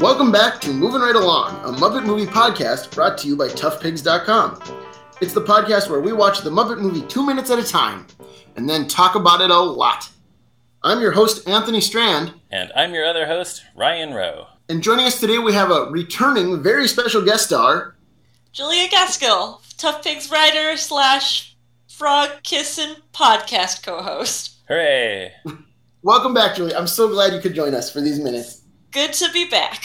Welcome back to Moving Right Along, a Muppet movie podcast brought to you by ToughPigs.com. It's the podcast where we watch the Muppet movie two minutes at a time and then talk about it a lot. I'm your host, Anthony Strand, And I'm your other host, Ryan Rowe. and joining us today we have a returning, very special guest star. Julia Gaskell, Tough Pigs writer slash frog kissing podcast co-host. Hooray! Welcome back, Julie. I'm so glad you could join us for these minutes. Good to be back.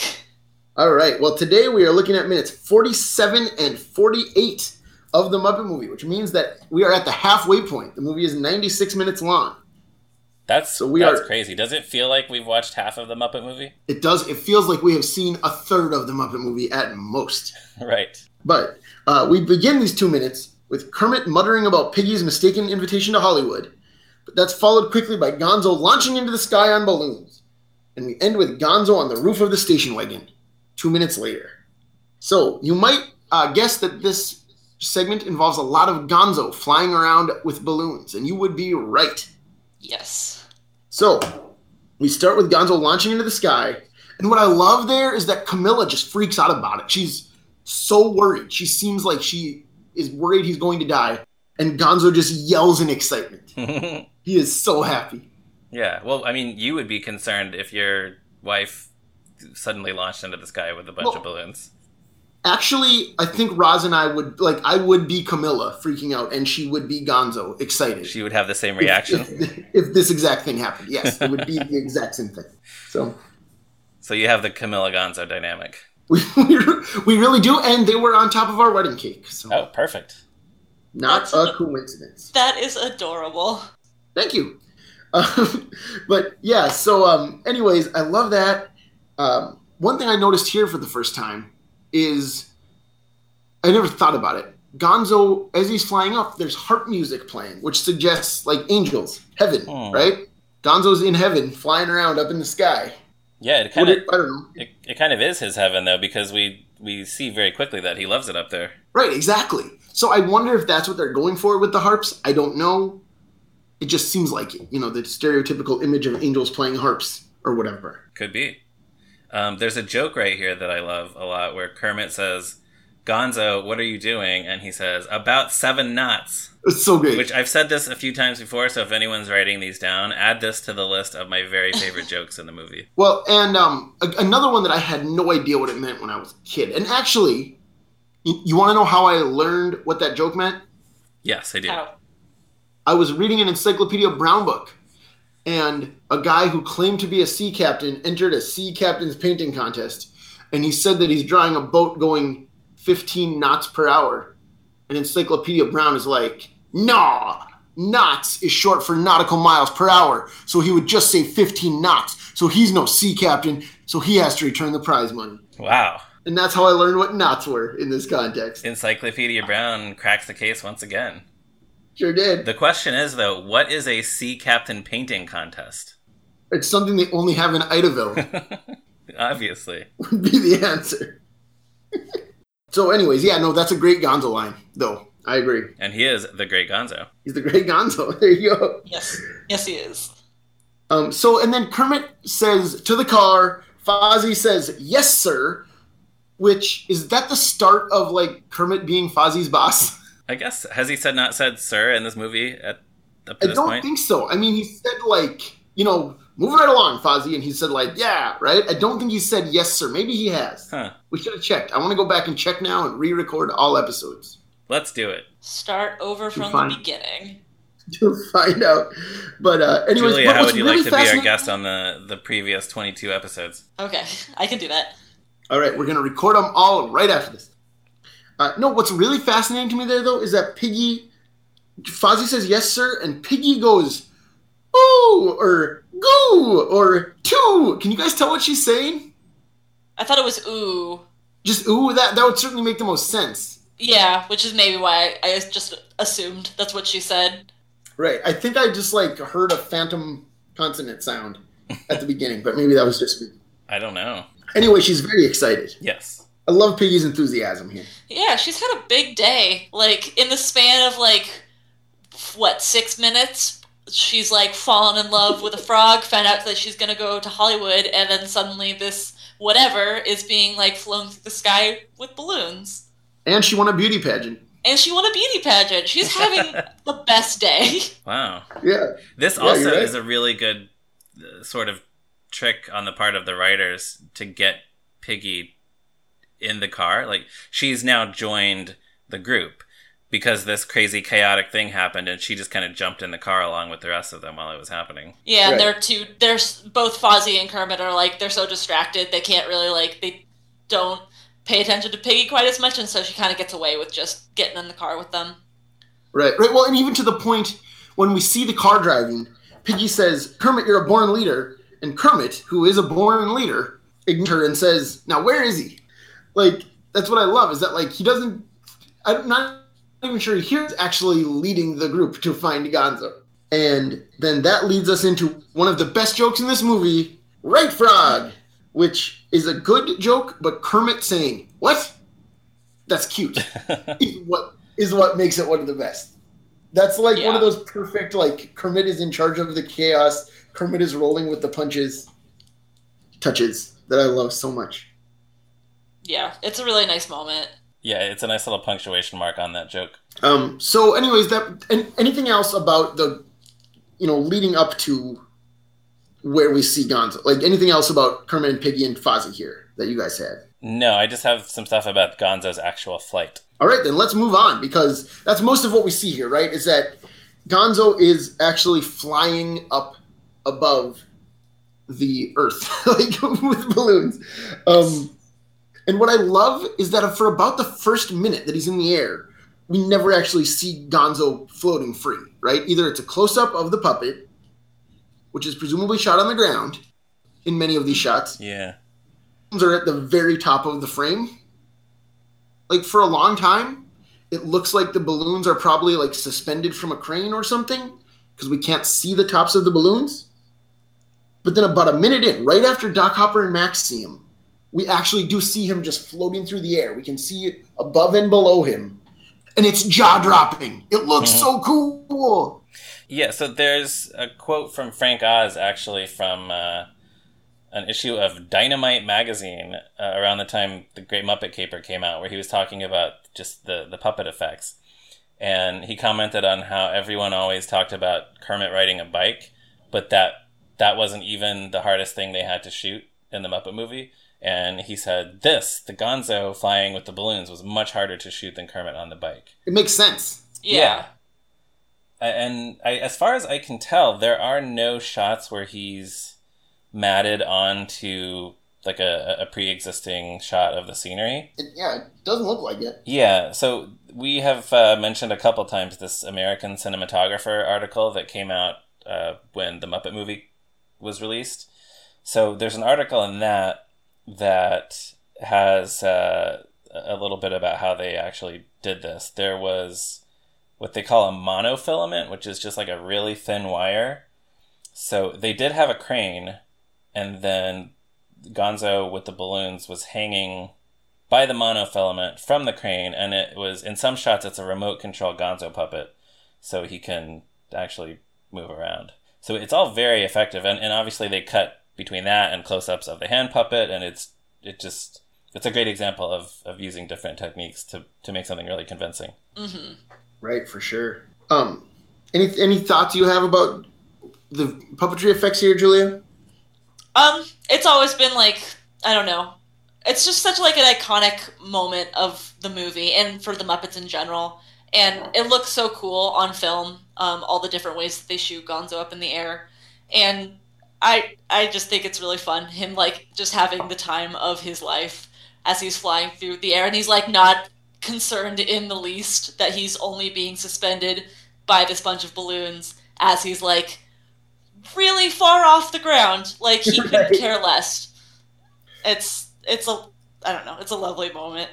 All right. Well, today we are looking at minutes 47 and 48 of the Muppet movie, which means that we are at the halfway point. The movie is 96 minutes long. That's So we that's are- crazy. Does it feel like we've watched half of the Muppet movie? It does. It feels like we have seen a third of the Muppet movie at most. right. But uh, we begin these two minutes with Kermit muttering about Piggy's mistaken invitation to Hollywood. But that's followed quickly by Gonzo launching into the sky on balloons. And we end with Gonzo on the roof of the station wagon, two minutes later. So you might uh, guess that this segment involves a lot of Gonzo flying around with balloons, and you would be right. Yes. So we start with Gonzo launching into the sky. And what I love there is that Camilla just freaks out about it. She's so worried. She seems like she is worried he's going to die. And Gonzo just yells in excitement. He is so happy. yeah. Well, I mean, you would be concerned if your wife suddenly launched into the sky with a bunch Well- of balloons. Actually, I think Roz and I would like I would be Camilla freaking out and she would be Gonzo excited. She would have the same If- reaction. If, if this exact thing happened. Yes, it would be the exact same thing. So so you have the Camilla Gonzo dynamic. We, we, we really do. And they were on top of our wedding cake. So Oh, perfect. not That's a a- coincidence. That is adorable. Thank you. Um, but yeah, so um, anyways, I love that. Um, one thing I noticed here for the first time is I never thought about it. Gonzo, as he's flying up, there's harp music playing, which suggests like angels, heaven, Hmm. right? Gonzo's in heaven, flying around up in the sky. Yeah, it kind of it, I don't know. it, it kind of is his heaven though because we we see very quickly that he loves it up there. Right, exactly. So I wonder if that's what they're going for with the harps. I don't know. It just seems like it, you know, the stereotypical image of angels playing harps or whatever. Could be. Um, there's a joke right here that I love a lot where Kermit says, Gonzo, what are you doing? And he says, about seven knots. It's so great. Which I've said this a few times before, so if anyone's writing these down, add this to the list of my very favorite jokes in the movie. Well, and um, a- another one that I had no idea what it meant when I was a kid. And actually, you, you want to know how I learned what that joke meant? Yes, I do. How? I was reading an Encyclopedia Brown book, and a guy who claimed to be a sea captain entered a sea captain's painting contest, and he said that he's drawing a boat going 15 knots per hour. And Encyclopedia Brown is like, nah, knots is short for nautical miles per hour, so he would just say 15 knots. So he's no sea captain, so he has to return the prize money. Wow. And that's how I learned what knots were in this context. Encyclopedia Brown cracks the case once again. Sure did. The question is, though, what is a sea captain painting contest? It's something they only have in Idaville. Obviously. would be the answer. so, anyways, yeah, no, that's a great Gonzo line, though. I agree. And he is the great Gonzo. He's the great Gonzo. There you go. Yes. Yes, he is. Um, so, and then Kermit says to the car, Fozzie says, "Yes, sir," which is that the start of like Kermit being Fozzie's boss? I guess has he said not said sir in this movie at up to I this don't point? think so. I mean, he said like, you know, moving right along, Fozzie, and he said like, "Yeah, right." I don't think he said yes, sir. Maybe he has. Huh. We should have checked. I want to go back and check now and re-record all episodes. Let's do it. Start over from Fine. the beginning. to find out. But uh, anyways, Julia, but how what's would you really like to be our guest on the, the previous 22 episodes? Okay, I can do that. All right, we're gonna record them all right after this. Uh, no, what's really fascinating to me there though is that Piggy, Fozzie says yes sir, and Piggy goes oh, or goo or two. Can you guys tell what she's saying? I thought it was ooh. Just ooh. That that would certainly make the most sense. Yeah, which is maybe why I just assumed that's what she said. Right. I think I just like heard a phantom consonant sound at the beginning, but maybe that was just me. I don't know. Anyway, she's very excited. Yes. I love Piggy's enthusiasm here. Yeah, she's had a big day. Like in the span of like what six minutes, she's like fallen in love with a frog, found out that she's gonna go to Hollywood, and then suddenly this whatever is being like flown through the sky with balloons. And she won a beauty pageant. And she won a beauty pageant. She's having the best day. Wow. Yeah. This Yeah, also right. is a really good uh, sort of trick on the part of the writers to get Piggy in the car. Like she's now joined the group because this crazy chaotic thing happened and she just kind of jumped in the car along with the rest of them while it was happening. Yeah, Right. they're two. They're both Fozzie and Kermit are like they're so distracted they can't really like they don't pay attention to Piggy quite as much, and so she kind of gets away with just getting in the car with them. Right, right. Well, and even to the point when we see the car driving, Piggy says, Kermit, you're a born leader. And Kermit, who is a born leader, ignores her and says, Now, where is he? Like, that's what I love, is that, like, he doesn't, I'm not even sure he's actually leading the group to find Gonzo. And then that leads us into one of the best jokes in this movie, Right Frog, which is a good joke, but Kermit saying, What? That's cute is what is what makes it one of the best. That's like one of those perfect like Kermit is in charge of the chaos. Kermit is rolling with the punches. Touches that I love so much. Yeah, it's a really nice moment. Yeah, it's a nice little punctuation mark on that joke. Um, so, anyways, that and anything else about the, you know, leading up to where we see Gonzo? Like anything else about Kermit and Piggy and Fozzie here that you guys had? No, I just have some stuff about Gonzo's actual flight. All right, then let's move on because that's most of what we see here, right? Is that Gonzo is actually flying up above the Earth, like with balloons. Um, and what I love is that for about the first minute that he's in the air, we never actually see Gonzo floating free, right? Either it's a close up of the puppet, which is presumably shot on the ground in many of these shots, Yeah. Balloons are at the very top of the frame. Like for a long time, it looks like the balloons are probably like suspended from a crane or something because we can't see the tops of the balloons. But then about a minute in, right after Doc Hopper and Max see him, we actually do see him just floating through the air. We can see it above and below him. And it's jaw dropping. It looks so cool. Yeah, so there's a quote from Frank Oz actually from uh, an issue of Dynamite magazine uh, around the time the Great Muppet Caper came out, where he was talking about just the, the puppet effects. And he commented on how everyone always talked about Kermit riding a bike, but that that wasn't even the hardest thing they had to shoot in the Muppet movie. And he said, This, the Gonzo flying with the balloons, was much harder to shoot than Kermit on the bike. It makes sense. Yeah. and I, as far as I can tell, there are no shots where he's matted onto like a, a pre-existing shot of the scenery. It, yeah, it doesn't look like it. Yeah, so we have uh, mentioned a couple times this American cinematographer article that came out uh, when the Muppet movie was released. So there's an article in that that has uh, a little bit about how they actually did this. There was what they call a monofilament, which is just like a really thin wire. So they did have a crane, and then Gonzo with the balloons was hanging by the monofilament from the crane, and it was in some shots it's a remote control Gonzo puppet, so he can actually move around. So it's all very effective, and, and obviously they cut between that and close-ups of the hand puppet, and it's it just it's a great example of, of using different techniques to, to make something really convincing. hmm Right, for sure. Um, any any thoughts you have about the puppetry effects here, Julia? Um, it's always been like I don't know. It's just such like an iconic moment of the movie and for the Muppets in general. And it looks so cool on film. Um, all the different ways that they shoot Gonzo up in the air, and I I just think it's really fun. Him like just having the time of his life as he's flying through the air, and he's like not concerned in the least that he's only being suspended by this bunch of balloons as he's like really far off the ground. Like he couldn't care less. It's it's a I don't know. It's a lovely moment.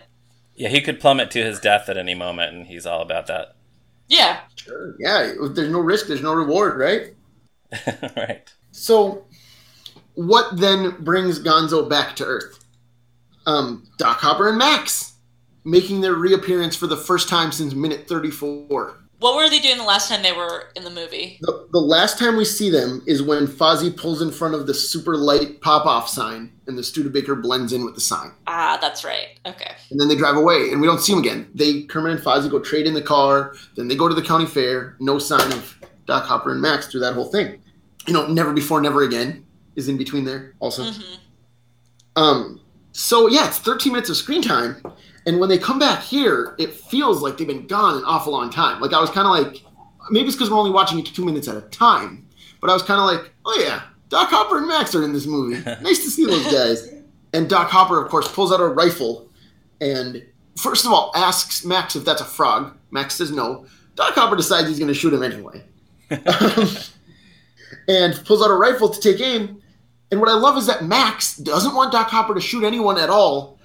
Yeah, he could plummet to his death at any moment, and he's all about that. Yeah. Sure. Yeah, there's no risk, there's no reward, right? right. So, what then brings Gonzo back to Earth? um, Doc Hopper and Max making their reappearance for the first time since minute 34. What were they doing the last time they were in the movie? The, the last time we see them is when Fozzie pulls in front of the super light pop off sign and the Studebaker blends in with the sign. Ah, that's right. Okay. And then they drive away and we don't see them again. They, Kermit and Fozzie, go trade in the car. Then they go to the county fair. No sign of Doc Hopper and Max through that whole thing. You know, never before, never again is in between there also. hmm Um, so yeah, it's 13 minutes of screen time, and when they come back here, it feels like they've been gone an awful long time. Like I was kind of like, maybe it's because we're only watching it two minutes at a time, but I was kind of like, oh yeah, Doc Hopper and Max are in this movie. nice to see those guys. And Doc Hopper, of course, pulls out a rifle, and first of all asks Max if that's a frog. Max says no. Doc Hopper decides he's going to shoot him anyway, and pulls out a rifle to take aim. And what I love is that Max doesn't want Doc Hopper to shoot anyone at all.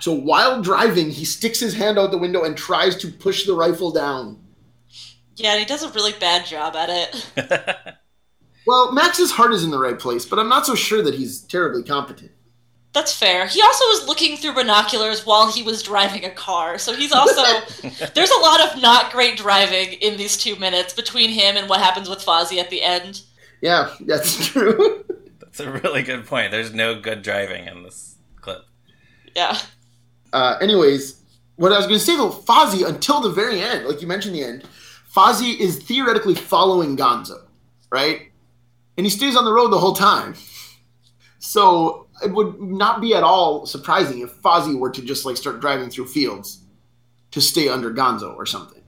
So while driving, he sticks his hand out the window and tries to push the rifle down. Yeah, and he does a really bad job at it. Well, Max's heart is in the right place, but I'm not so sure that he's terribly competent. That's fair. He also was looking through binoculars while he was driving a car, so he's also. there's a lot of not great driving in these two minutes between him and what happens with Fozzie at the end. Yeah, that's true. That's a really good point. There's no good driving in this clip. Yeah. uh, anyways, what I was going to say though, Fozzie, until the very end, like you mentioned the end, Fozzie is theoretically following Gonzo, right? And he stays on the road the whole time. So it would not be at all surprising if Fozzie were to just like start driving through fields to stay under Gonzo or something.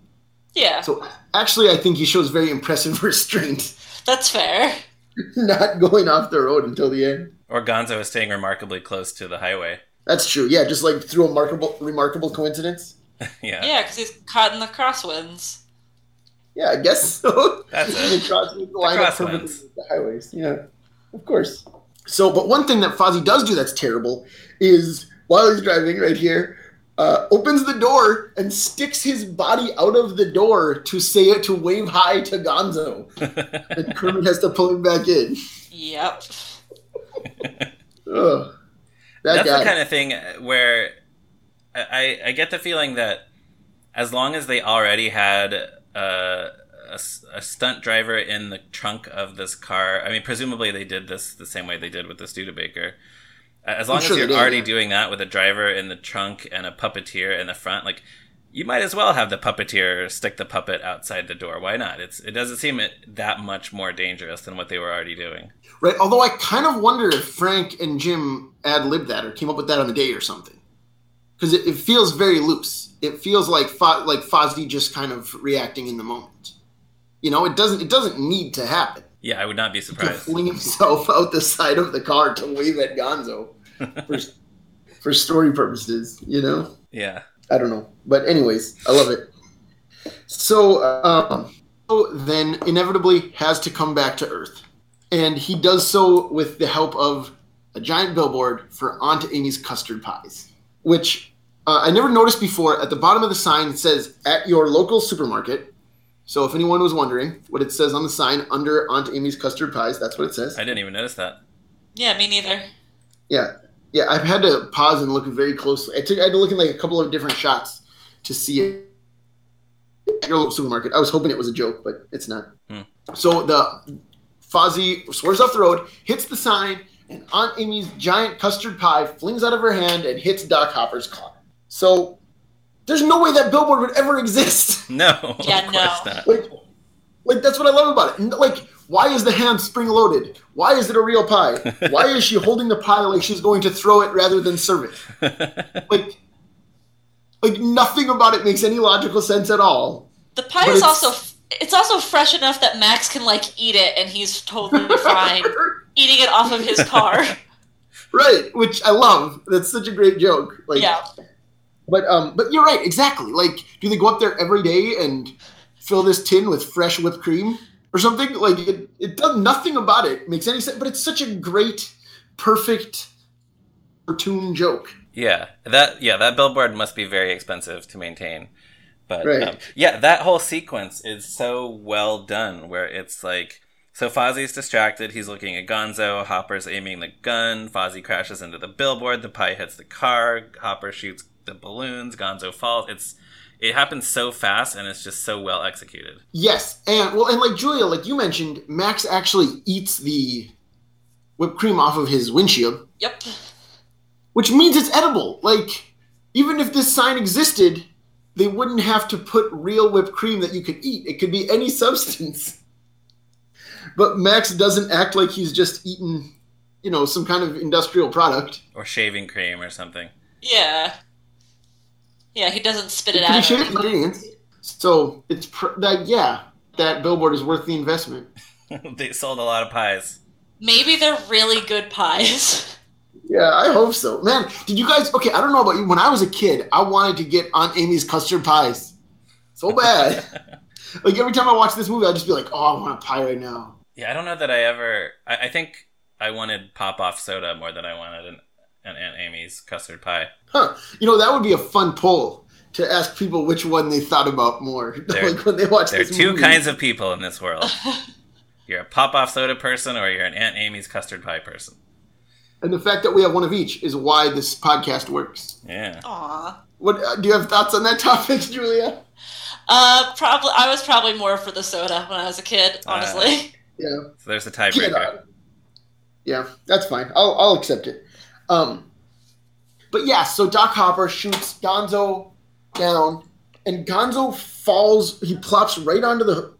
Yeah, So actually, I think he shows very impressive restraint, that's fair. not going off the road until the end. Or Gonzo is staying remarkably close to the highway. That's true. Yeah, just like through a remarkable, remarkable coincidence. yeah. Yeah, because he's caught in the crosswinds. Yeah, I guess so. That's the it. cross line up crosswinds. perfectly with the highways. Yeah, of course. So, but one thing that Fozzie does do that's terrible is while he's driving right here, uh, opens the door and sticks his body out of the door to say it to wave hi to Gonzo, and Kermit has to pull him back in. Yep. Ugh. That That's guy. the kind of thing where I, I get the feeling that as long as they already had uh, a, s- a stunt driver in the trunk of this car, I mean, presumably they did this the same way they did with the Studebaker. As long sure as they you're already doing that with a driver in the trunk and a puppeteer in the front, like you might as well have the puppeteer stick the puppet outside the door. Why not? It's it doesn't seem it that much more dangerous than what they were already doing. Right. Although I kind of wonder if Frank and Jim ad libbed that or came up with that on the day or something, because it, it feels very loose. It feels like Fo- like Fozzie just kind of reacting in the moment. You know, it doesn't it doesn't need to happen. Yeah, I would not be surprised. To fling himself out the side of the car to wave at Gonzo for for story purposes. You know. Yeah. I don't know. But anyways, I love it. So um so then inevitably has to come back to Earth. And he does so with the help of a giant billboard for Aunt Amy's custard pies, which uh, I never noticed before. At the bottom of the sign, it says "at your local supermarket." So if anyone was wondering what it says on the sign under Aunt Amy's custard pies, that's what it says. I didn't even notice that. Yeah, me neither. Yeah, yeah. I've had to pause and look very closely. I took I had to look in like a couple of different shots to see it at your local supermarket. I was hoping it was a joke, but it's not. Hmm. So the Fozzie swerves off the road, hits the sign, and Aunt Amy's giant custard pie flings out of her hand and hits Doc Hopper's car. So there's no way that billboard would ever exist. No. Yeah, of no. not. like, like that's what I love about it. Like, why is the ham spring loaded? Why is it a real pie? Why is she holding the pie like she's going to throw it rather than serve it? Like, like nothing about it makes any logical sense at all. The pie is it's- also it's also fresh enough that Max can like eat it and he's totally fine eating it off of his car. right, which I love. That's such a great joke. Like, yeah. But um, but you're right, exactly. Like, do they go up there every day and fill this tin with fresh whipped cream or something? Like, it, it does nothing about it makes any sense. But it's such a great, perfect cartoon joke. Yeah, that yeah that billboard must be very expensive to maintain. But Right. um, yeah, that whole sequence is so well done, where it's like So Fozzie's distracted. He's looking at Gonzo. Hopper's aiming the gun. Fozzie crashes into the billboard. The pie hits the car. Hopper shoots the balloons. Gonzo falls. It's it happens so fast and it's just so well executed. Yes, and well, and like Julia, like you mentioned, Max actually eats the whipped cream off of his windshield, Yep. which means it's edible. Like even if this sign existed, they wouldn't have to put real whipped cream that you could eat. It could be any substance. But Max doesn't act like he's just eaten, you know, some kind of industrial product. Or shaving cream or something. Yeah. Yeah, he doesn't spit it Pretty out. sure it's ingredients. So it's pr- that yeah, that billboard is worth the investment. they sold a lot of pies. Maybe they're really good pies. Yeah, I hope so. Man, did you guys? Okay, I don't know about you. When I was a kid, I wanted to get Aunt Amy's custard pies so bad. like every time I watch this movie, I'd just be like, "Oh, I want a pie right now." Yeah, I don't know that I ever. I, I think I wanted pop off soda more than I wanted an, an Aunt Amy's custard pie. Huh? You know, that would be a fun poll to ask people which one they thought about more. There- like when they watch There are two movie. kinds of people in this world. You're a pop off soda person or you're an Aunt Amy's custard pie person. and the fact that we have one of each is why this podcast works. Yeah. Aw. What uh, do you have thoughts on that topic, Julia? Uh, probably. I was probably more for the soda when I was a kid. Honestly. Yeah. So there's a Get tiebreaker. Yeah, that's fine. I'll, I'll accept it. Um, but yeah, so Doc Hopper shoots Gonzo down, and Gonzo falls. He plops right onto the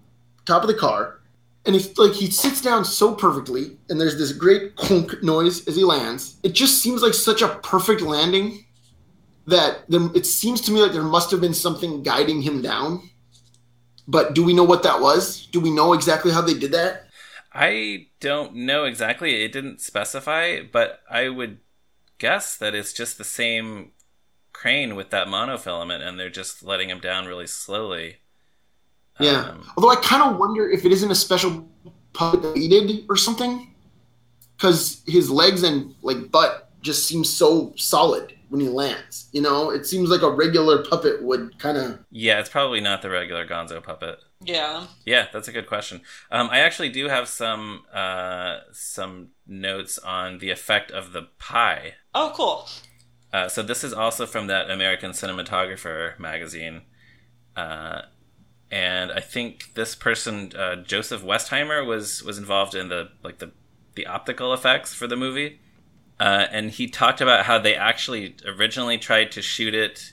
top of the car, and he's like he sits down so perfectly, and there's this great clunk noise as he lands. It just seems like such a perfect landing that there, it seems to me like there must have been something guiding him down. But do we know what that was? Do we know exactly how they did that? I don't know exactly. It didn't specify, but I would guess that it's just the same crane with that monofilament and they're just letting him down really slowly. Yeah. Um, Although I kind of wonder if it isn't a special puppet that he did or something, because his legs and like butt just seem so solid when he lands. You know, it seems like a regular puppet would kind of. yeah, it's probably not the regular Gonzo puppet. Yeah. Yeah, that's a good question. Um, I actually do have some uh, some notes on the effect of the pie. Oh, cool. Uh, so this is also from that American Cinematographer magazine, uh, and I think this person uh, Joseph Westheimer was was involved in the like the the optical effects for the movie, uh, and he talked about how they actually originally tried to shoot it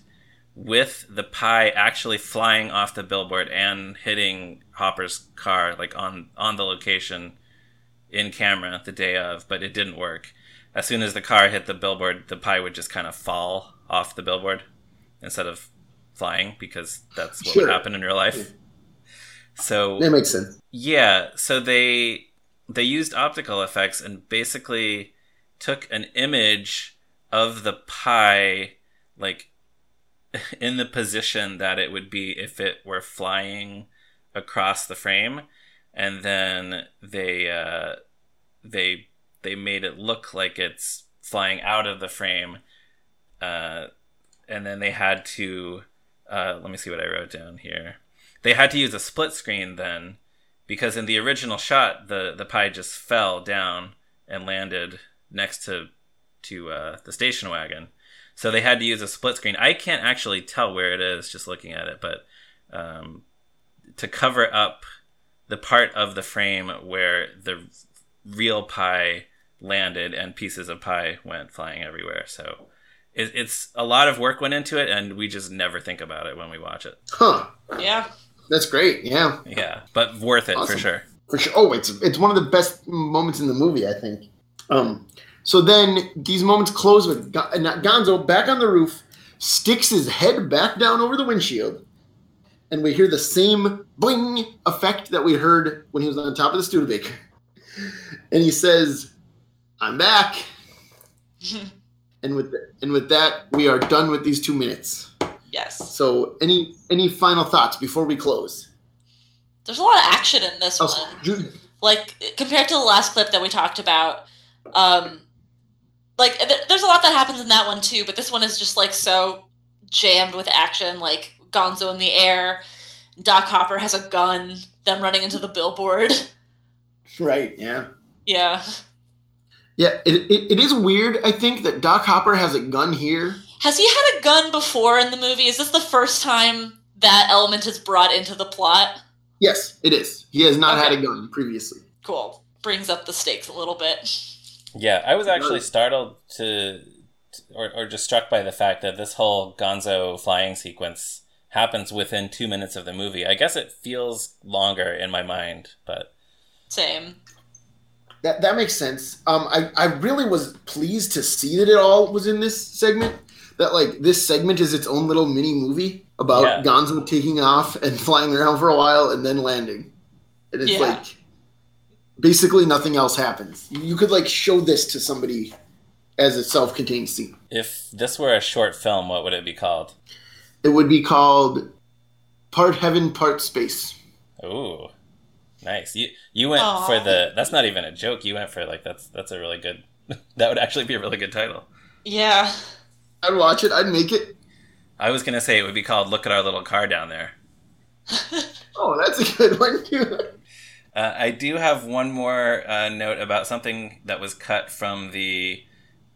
with the pie actually flying off the billboard and hitting Hopper's car like on on the location in camera the day of, but it didn't work as soon as the car hit the billboard, the pie would just kind of fall off the billboard instead of flying because that's what Sure. would happen in real life. So That makes sense. yeah, so they they used optical effects and basically took an image of the pie like in the position that it would be if it were flying across the frame and then they uh, they they made it look like it's flying out of the frame uh, and then they had to uh, let me see what I wrote down here. They had to use a split screen then because in the original shot the the pie just fell down and landed next to to uh, the station wagon so they had to use a split screen i can't actually tell where it is just looking at it but um, to cover up the part of the frame where the real pie landed and pieces of pie went flying everywhere so it, it's a lot of work went into it and we just never think about it when we watch it Huh. Yeah. That's great. Yeah, yeah but worth it for sure for sure. Oh, it's it's one of the best moments in the movie, I think. Um, so then these moments close with Gonzo back on the roof, sticks his head back down over the windshield, and we hear the same bling effect that we heard when he was on top of the Studebaker. And he says, "I'm back." And with and with that, we are done with these two minutes. yes. So, any any final thoughts before we close? There's a lot of action in this Oh, one. Ju- like compared to the last clip that we talked about um like th- there's a lot that happens in that one too but this one is just like so jammed with action like gonzo in the air doc hopper has a gun them running into the billboard Right. Yeah. Yeah. Yeah. It, it, it is weird. I think that Doc Hopper has a gun here. Has he had a gun before in the movie? Is this the first time that element is brought into the plot? Yes, it is. He has not Okay. had a gun previously. Cool. Brings up the stakes a little bit. Yeah, I was actually startled to, or, or just struck by the fact that this whole Gonzo flying sequence happens within two minutes of the movie. I guess it feels longer in my mind, but Same. That that makes sense. Um, I I really was pleased to see that it all was in this segment. That like this segment is its own little mini movie about Yeah. Gonzo taking off and flying around for a while and then landing. And it's Yeah. like basically nothing else happens. You could like show this to somebody as a self-contained scene. if this were a short film, what would it be called? It would be called Part Heaven, Part Space. Ooh, nice. You you went Aw. for the. That's not even a joke. You went for like that's that's a really good. that would actually be a really good title. Yeah. I'd watch it. I'd make it. I was gonna say it would be called "Look at Our Little Car Down There." Oh, that's a good one too. Uh, I do have one more uh, note about something that was cut from the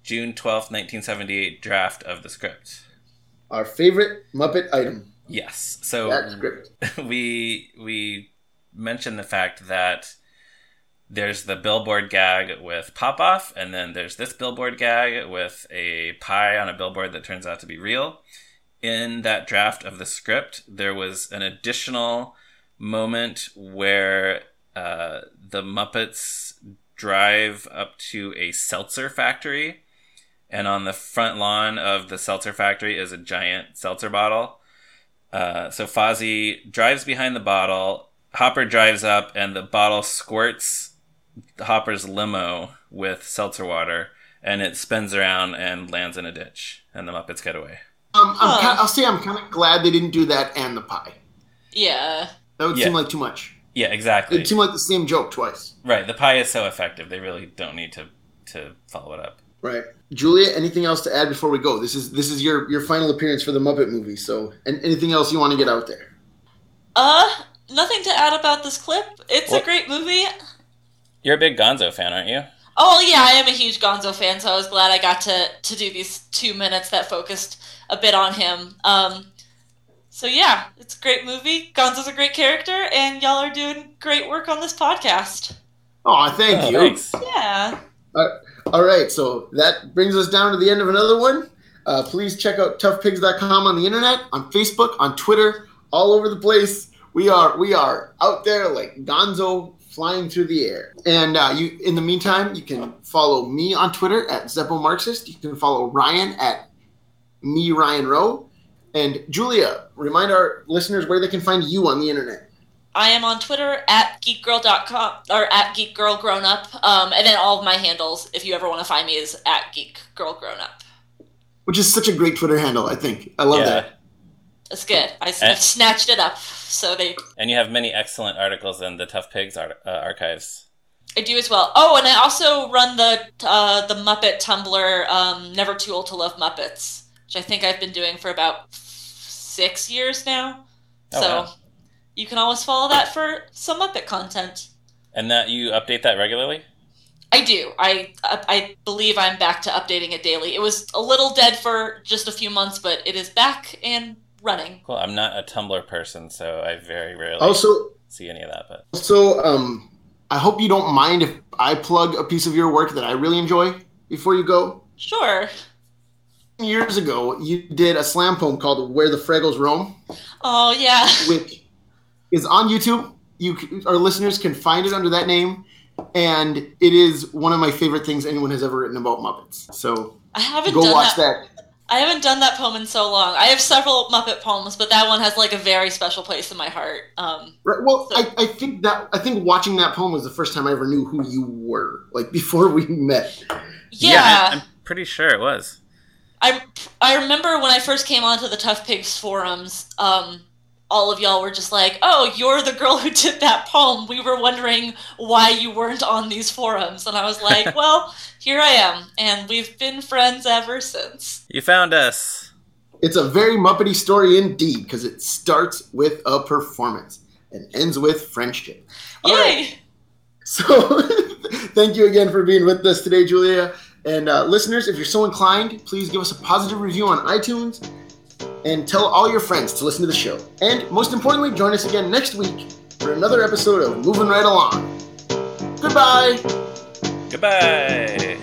June twelfth, nineteen seventy eight draft of the script. Our favorite Muppet item. Yes, so That script. we we mentioned the fact that there's the billboard gag with pop off, and then there's this billboard gag with a pie on a billboard that turns out to be real. In that draft of the script, there was an additional moment where uh, the Muppets drive up to a seltzer factory, and on the front lawn of the seltzer factory is a giant seltzer bottle. Uh, so Fozzie drives behind the bottle. Hopper drives up, and the bottle squirts Hopper's limo with seltzer water, and it spins around and lands in a ditch, and the Muppets get away. Um, I'm Huh. kind I'll say I'm kind of glad they didn't do that and the pie. Yeah. That would Yeah. seem like too much. Yeah, exactly. It seemed like the same joke twice. Right, the pie is so effective; they really don't need to to follow it up. Right, Julia. Anything else to add before we go? This is this is your your final appearance for the Muppet movie. So, and anything else you want to get out there? Uh, nothing to add about this clip. It's Well- a great movie. You're a big Gonzo fan, aren't you? Oh yeah, I am a huge Gonzo fan, so I was glad I got to to do these two minutes that focused a bit on him. Um, so yeah, it's a great movie. Gonzo's a great character, and y'all are doing great work on this podcast. Oh, thank Oh, you. thanks. Yeah. All right, so that brings us down to the end of another one. Uh, please check out toughpigs.com on the internet, on Facebook, on Twitter, all over the place. We are we are out there like Gonzo flying through the air. And uh, you, in the meantime, you can follow me on Twitter at Zeppo Marxist. You can follow Ryan at me Ryan Rowe. And Julia, remind our listeners where they can find you on the internet. I am on Twitter at geekgirl.com or at geekgirlgrownup. Um, and then all of my handles, if you ever want to find me, is at geekgirlgrownup. Which is such a great Twitter handle, I think. I love Yeah. that. It's good. I, Eh. have snatched it up, so they And you have many excellent articles in the Tough Pigs art- uh, archives. I do as well. Oh, and I also run the uh, the Muppet Tumblr, um, Never Too Old to Love Muppets, which I think I've been doing for about six years now. Oh, so wow. you can always follow that for some Muppet content. And that you update that regularly? I do. I I believe I'm back to updating it daily. It was a little dead for just a few months, but it is back and running. Cool. I'm not a Tumblr person, so I very rarely Also, see any of that. But So, um, I hope you don't mind if I plug a piece of your work that I really enjoy before you go. Sure. Years ago, you did a slam poem called "Where the Fraggles Roam," Oh yeah. which is on YouTube. You, our listeners can find it under that name, and it is one of my favorite things anyone has ever written about Muppets. So I haven't go done watch that. that. I haven't done that poem in so long. I have several Muppet poems, but that one has like a very special place in my heart. Um, Right, well, I, I think that I think watching that poem was the first time I ever knew who you were. Like before we met. yeah, I, am pretty sure it was. I I remember when I first came onto the Tough Pigs forums, um, all of y'all were just like, "Oh, you're the girl who did that poem." We were wondering why you weren't on these forums, and I was like, "Well, here I am, and we've been friends ever since." You found us. It's a very Muppety story indeed, because it starts with a performance and ends with friendship. All right. Yay! So, thank you again for being with us today, Julia. And uh, listeners, if you're so inclined, please give us a positive review on iTunes and tell all your friends to listen to the show. And most importantly, join us again next week for another episode of Moving Right Along. Goodbye. Goodbye.